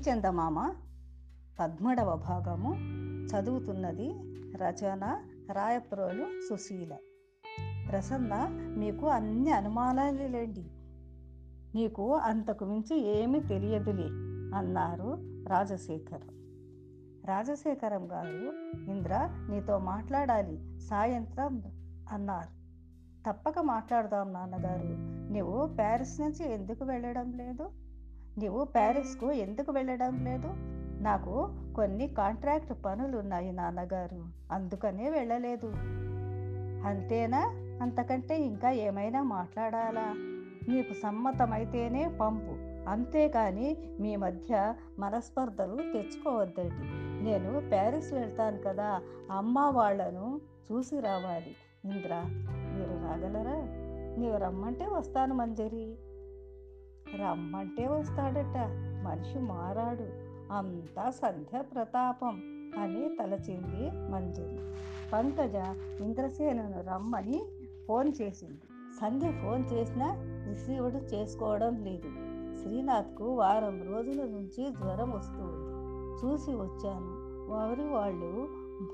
చందమామ పద్మడవ భాగము చదువుతున్నది రచన రాయప్రోలు సుశీల. ప్రసన్న మీకు అన్ని అనుమానాలేండి నీకు అంతకు మించి ఏమీ తెలియదులే అన్నారు రాజశేఖరం. రాజశేఖరం గారు ఇంద్ర నీతో మాట్లాడాలి సాయంత్రం అన్నారు. తప్పక మాట్లాడదాం నాన్నగారు. నువ్వు ప్యారిస్ నుంచి ఎందుకు వెళ్ళడం లేదు? నీవు ప్యారిస్కు ఎందుకు వెళ్ళడం లేదు? నాకు కొన్ని కాంట్రాక్ట్ పనులు ఉన్నాయి నాన్నగారు అందుకనే వెళ్ళలేదు. అంతేనా? అంతకంటే ఇంకా ఏమైనా మాట్లాడాలా? నీకు సమ్మతమైతేనే పంపు. అంతేకాని మీ మధ్య మనస్పర్ధలు తెచ్చుకోవద్దండి. నేను ప్యారిస్ వెళ్తాను కదా అమ్మ వాళ్ళను చూసి రావాలి. ఇంద్ర మీరు రాగలరా? నీవు రమ్మంటే వస్తాను మంజరి. రమ్మంటే వస్తాడట. మనిషి మారాడు. అంతా సంధ్య ప్రతాపం అని తలచింది మంజరి పంకజ ఇంద్రసేనను రమ్మని ఫోన్ చేసింది. సంధ్య ఫోన్ చేసినా రిసీవ్డ్ చేసుకోవడం లేదు. శ్రీనాథ్కు వారం రోజుల నుంచి జ్వరం వస్తుంది. చూసి వచ్చాను. వారి వాళ్ళు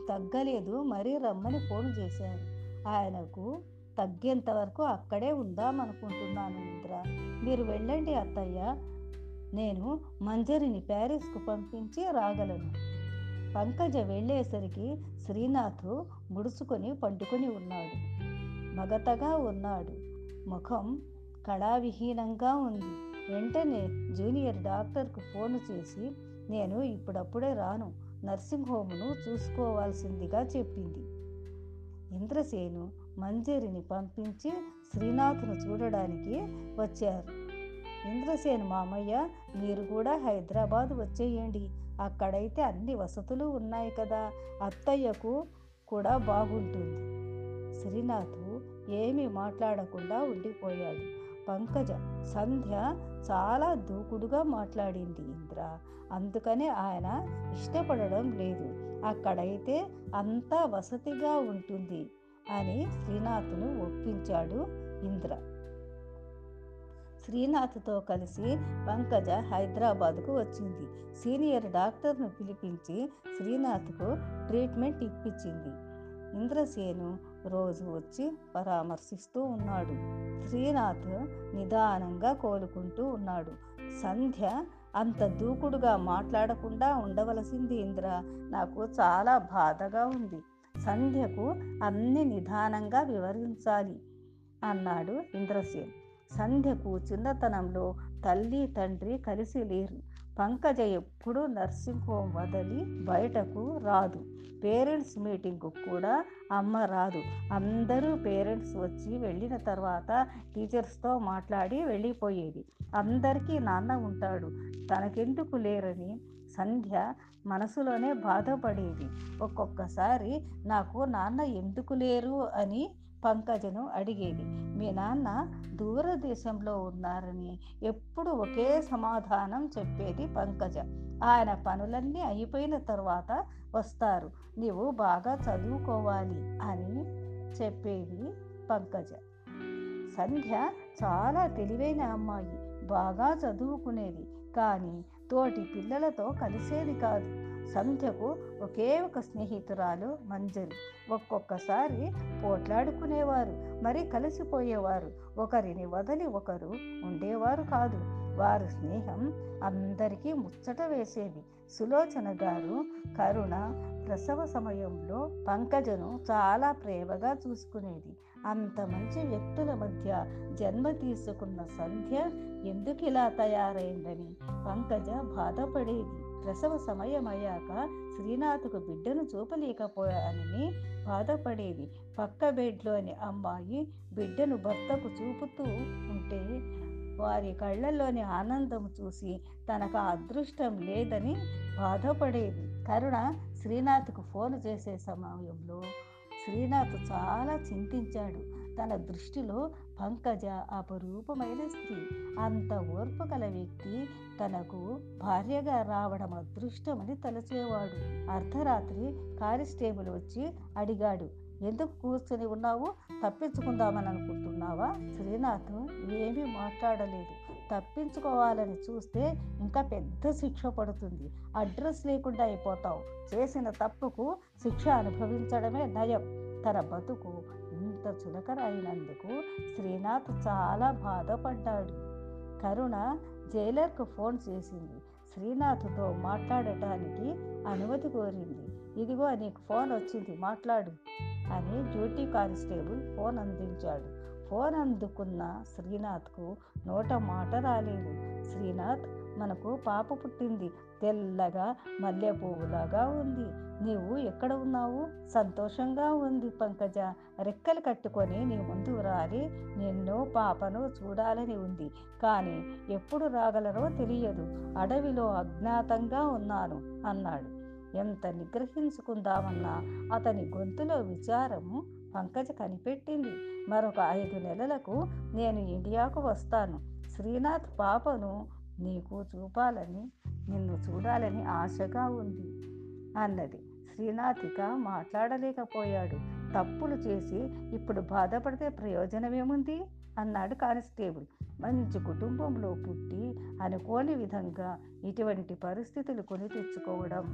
తగ్గలేదు. మరీ రమ్మని ఫోన్ చేశారు. ఆయనకు తగ్గేంత వరకు అక్కడే ఉందామనుకుంటున్నాను ఇంద్ర. మీరు వెళ్ళండి అత్తయ్య. నేను మంజరిని ప్యారిస్కు పంపించి రాగలను. పంకజ వెళ్ళేసరికి శ్రీనాథ్ ముడుచుకొని పండుకొని ఉన్నాడు. మగతగా ఉన్నాడు. ముఖం కళావిహీనంగా ఉంది. వెంటనే జూనియర్ డాక్టర్కు ఫోన్ చేసి నేను ఇప్పుడప్పుడే రాను నర్సింగ్ హోమ్ను చూసుకోవాల్సిందిగా చెప్పింది. ఇంద్రసేను మంజరిని పంపించి శ్రీనాథ్ను చూడడానికి వచ్చారు. ఇంద్రసేను మామయ్య మీరు కూడా హైదరాబాద్ వచ్చేయండి. అక్కడైతే అన్ని వసతులు ఉన్నాయి కదా అత్తయ్యకు కూడా బాగుంటుంది. శ్రీనాథ్ ఏమీ మాట్లాడకుండా ఉండిపోయాడు. పంకజ సంధ్య చాలా దూకుడుగా మాట్లాడింది ఇంద్ర. అందుకనే ఆయన ఇష్టపడడం లేదు. అక్కడైతే అంతా వసతిగా ఉంటుంది. అని శ్రీనాథ్ను ఒప్పించాడు ఇంద్ర. శ్రీనాథ్తో కలిసి పంకజ హైదరాబాద్కు వచ్చింది. సీనియర్ డాక్టర్ను పిలిపించి శ్రీనాథ్కు ట్రీట్మెంట్ ఇప్పించింది. ఇంద్రసేను రోజు వచ్చి పరామర్శిస్తూ ఉన్నాడు. శ్రీనాథ్ నిదానంగా కోలుకుంటూ ఉన్నాడు. సంధ్య అంత దూకుడుగా మాట్లాడకుండా ఉండవలసింది ఇంద్ర. నాకు చాలా బాధగా ఉంది. సంధ్యకు అన్ని నిదానంగా వివరించాలి అన్నాడు ఇంద్రసేన్. సంధ్యకు చిన్నతనంలో తల్లి తండ్రి కలిసి లేరు. పంకజ ఎప్పుడూ నర్సింగ్ హోమ్ వదిలి బయటకు రాదు. పేరెంట్స్ మీటింగ్కు కూడా అమ్మ రాదు. అందరూ పేరెంట్స్ వచ్చి వెళ్ళిన తర్వాత టీచర్స్తో మాట్లాడి వెళ్ళిపోయేది. అందరికీ నాన్న ఉంటాడు. తనకెందుకు లేరని సంధ్య మనసులోనే బాధపడేది. ఒక్కొక్కసారి నాకు నాన్న ఎందుకు లేరు అని పంకజను అడిగేది. మీ నాన్న దూరదేశంలో ఉన్నారని ఎప్పుడు ఒకే సమాధానం చెప్పేది పంకజ. ఆయన పనులన్నీ అయిపోయిన తర్వాత వస్తారు. నీవు బాగా చదువుకోవాలి అని చెప్పేది పంకజ. సంధ్య చాలా తెలివైన అమ్మాయి. బాగా చదువుకునేది. కానీ తోటి పిల్లలతో కలిసేది కాదు. సంధ్యకు ఒకే ఒక స్నేహితురాలు మంజరి ఒక్కొక్కసారి పోట్లాడుకునేవారు మరి కలిసిపోయేవారు. ఒకరిని వదిలి ఒకరు ఉండేవారు కాదు. వారు స్నేహం అందరికీ ముచ్చట వేసేది. సులోచన గారు కరుణ ప్రసవ సమయంలో పంకజను చాలా ప్రేమగా చూసుకునేది. అంత మంచి వ్యక్తుల మధ్య జన్మ తీసుకున్న సంధ్య ఎందుకు ఇలా తయారైందని పంకజ బాధపడేది. ప్రసవ సమయం అయ్యాక శ్రీనాథ్కు బిడ్డను చూపలేకపోయానని బాధపడేది. పక్క బెడ్లోని అమ్మాయి బిడ్డను భర్తకు చూపుతూ ఉంటే వారి కళ్ళల్లోని ఆనందం చూసి తనకు అదృష్టం లేదని బాధపడేది. కరుణ శ్రీనాథ్కు ఫోన్ చేసే సమయంలో శ్రీనాథ్ చాలా చింతించాడు. తన దృష్టిలో పంకజ అపరూపమైన స్త్రీ. అంత ఓర్పు గల వ్యక్తి తనకు భార్యగా రావడం అదృష్టమని తలచేవాడు. అర్ధరాత్రి కానిస్టేబుల్ వచ్చి అడిగాడు ఎందుకు కూర్చొని ఉన్నావు? తప్పించుకుందామని అనుకుంటున్నావా? శ్రీనాథ్ ఏమీ మాట్లాడలేదు. తప్పించుకోవాలని చూస్తే ఇంకా పెద్ద శిక్ష పడుతుంది. అడ్రస్ లేకుండా అయిపోతావు. చేసిన తప్పుకు శిక్ష అనుభవించడమే నయం. తన బతుకు ఇంత చులకన అయినందుకు శ్రీనాథ్ చాలా బాధపడ్డాడు. కరుణ జైలర్కు ఫోన్ చేసింది. శ్రీనాథ్తో మాట్లాడటానికి అనుమతి కోరింది. ఇదిగో నీకు ఫోన్ వచ్చింది మాట్లాడు అని డ్యూటీ కానిస్టేబుల్ ఫోన్ అందించాడు. ఫోన్ అందుకున్న శ్రీనాథ్కు నోట మాట రాలేదు. శ్రీనాథ్ మనకు పాప పుట్టింది. తెల్లగా మల్లె పువ్వులాగా ఉంది. నీవు ఎక్కడ ఉన్నావు? సంతోషంగా ఉంది పంకజ. రెక్కలు కట్టుకొని నీ ముందు రాలి. నిన్ను పాపను చూడాలని ఉంది. కానీ ఎప్పుడు రాగలరో తెలియదు. అడవిలో అజ్ఞాతంగా ఉన్నాను అన్నాడు. ఎంత నిగ్రహించుకుందామన్నా అతని గొంతులో విచారము పంకజ కనిపెట్టింది. మరొక ఐదు నెలలకు నేను ఇండియాకు వస్తాను. శ్రీనాథ్ పాపను నీకు చూపాలని నిన్ను చూడాలని ఆశగా ఉంది అన్నది. శ్రీనాథిక మాట్లాడలేకపోయాడు. తప్పులు చేసి ఇప్పుడు బాధపడితే ప్రయోజనమేముంది? అన్నాడు కానిస్టేబుల్. మంచి కుటుంబంలో పుట్టి అనుకోని విధంగా ఇటువంటి పరిస్థితులు కొని తెచ్చుకోవడం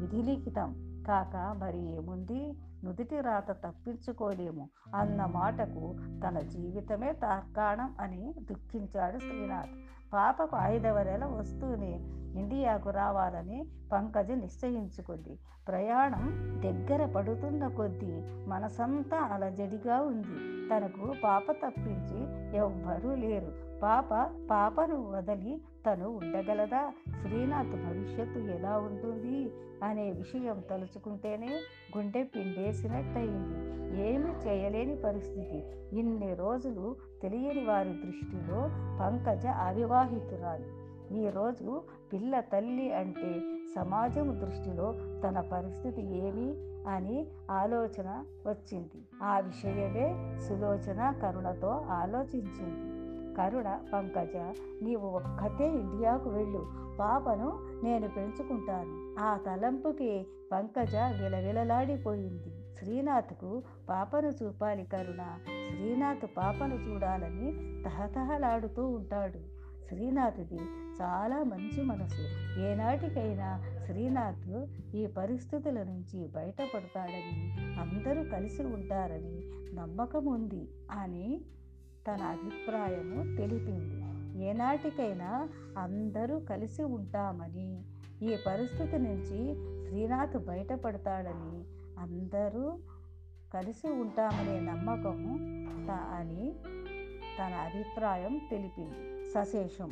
విధిలిఖితం. కాక మరి ఏముంది? నుదిటి రాత తప్పించుకోలేము అన్న మాటకు తన జీవితమే తార్కాణం అని దుఃఖించాడు శ్రీనాథ్. పాపకు ఐదవ నెల వస్తూనే ఇండియాకు రావాలని పంకజ నిశ్చయించుకుంది. ప్రయాణం దగ్గర పడుతున్న కొద్దీ మనసంతా అలజడిగా ఉంది. తనకు పాప తప్పించి ఎవ్వరూ లేరు. పాప పాపను వదిలి తను ఉండగలదా? శ్రీనాథ్ భవిష్యత్తు ఎలా ఉంటుంది? అనే విషయం తలుచుకుంటేనే గుండె పిండేసినట్టయింది. ఏమీ చేయలేని పరిస్థితి. ఇన్ని రోజులు తెలియని వారి దృష్టిలో పంకజ అవివాహితురాలు. ఈరోజు పిల్ల తల్లి అంటే సమాజం దృష్టిలో తన పరిస్థితి ఏమి? అని ఆలోచన వచ్చింది. ఆ విషయమే సులోచన కరుణతో ఆలోచించింది. కరుణ పంకజ నీవు ఒక్కతే ఇండియాకు వెళ్ళు. పాపను నేను పెంచుకుంటాను. ఆ తలంపుకి పంకజ విలవిలలాడిపోయింది. శ్రీనాథ్కు పాపను చూపాలి కరుణ. శ్రీనాథ్ పాపను చూడాలని తహతహలాడుతూ ఉంటాడు. శ్రీనాథ్ది చాలా మంచి మనసు. ఏనాటికైనా శ్రీనాథ్ ఈ పరిస్థితుల నుంచి బయటపడతాడని అందరూ కలిసి ఉంటారని నమ్మకం ఉంది అని తన అభిప్రాయము తెలిపింది. ఏనాటికైనా అందరూ కలిసి ఉంటామని ఈ పరిస్థితి నుంచి శ్రీనాథ్ బయటపడతాడని అందరూ కలిసి ఉంటామనే నమ్మకము అని తన అభిప్రాయం తెలిపింది. సశేషం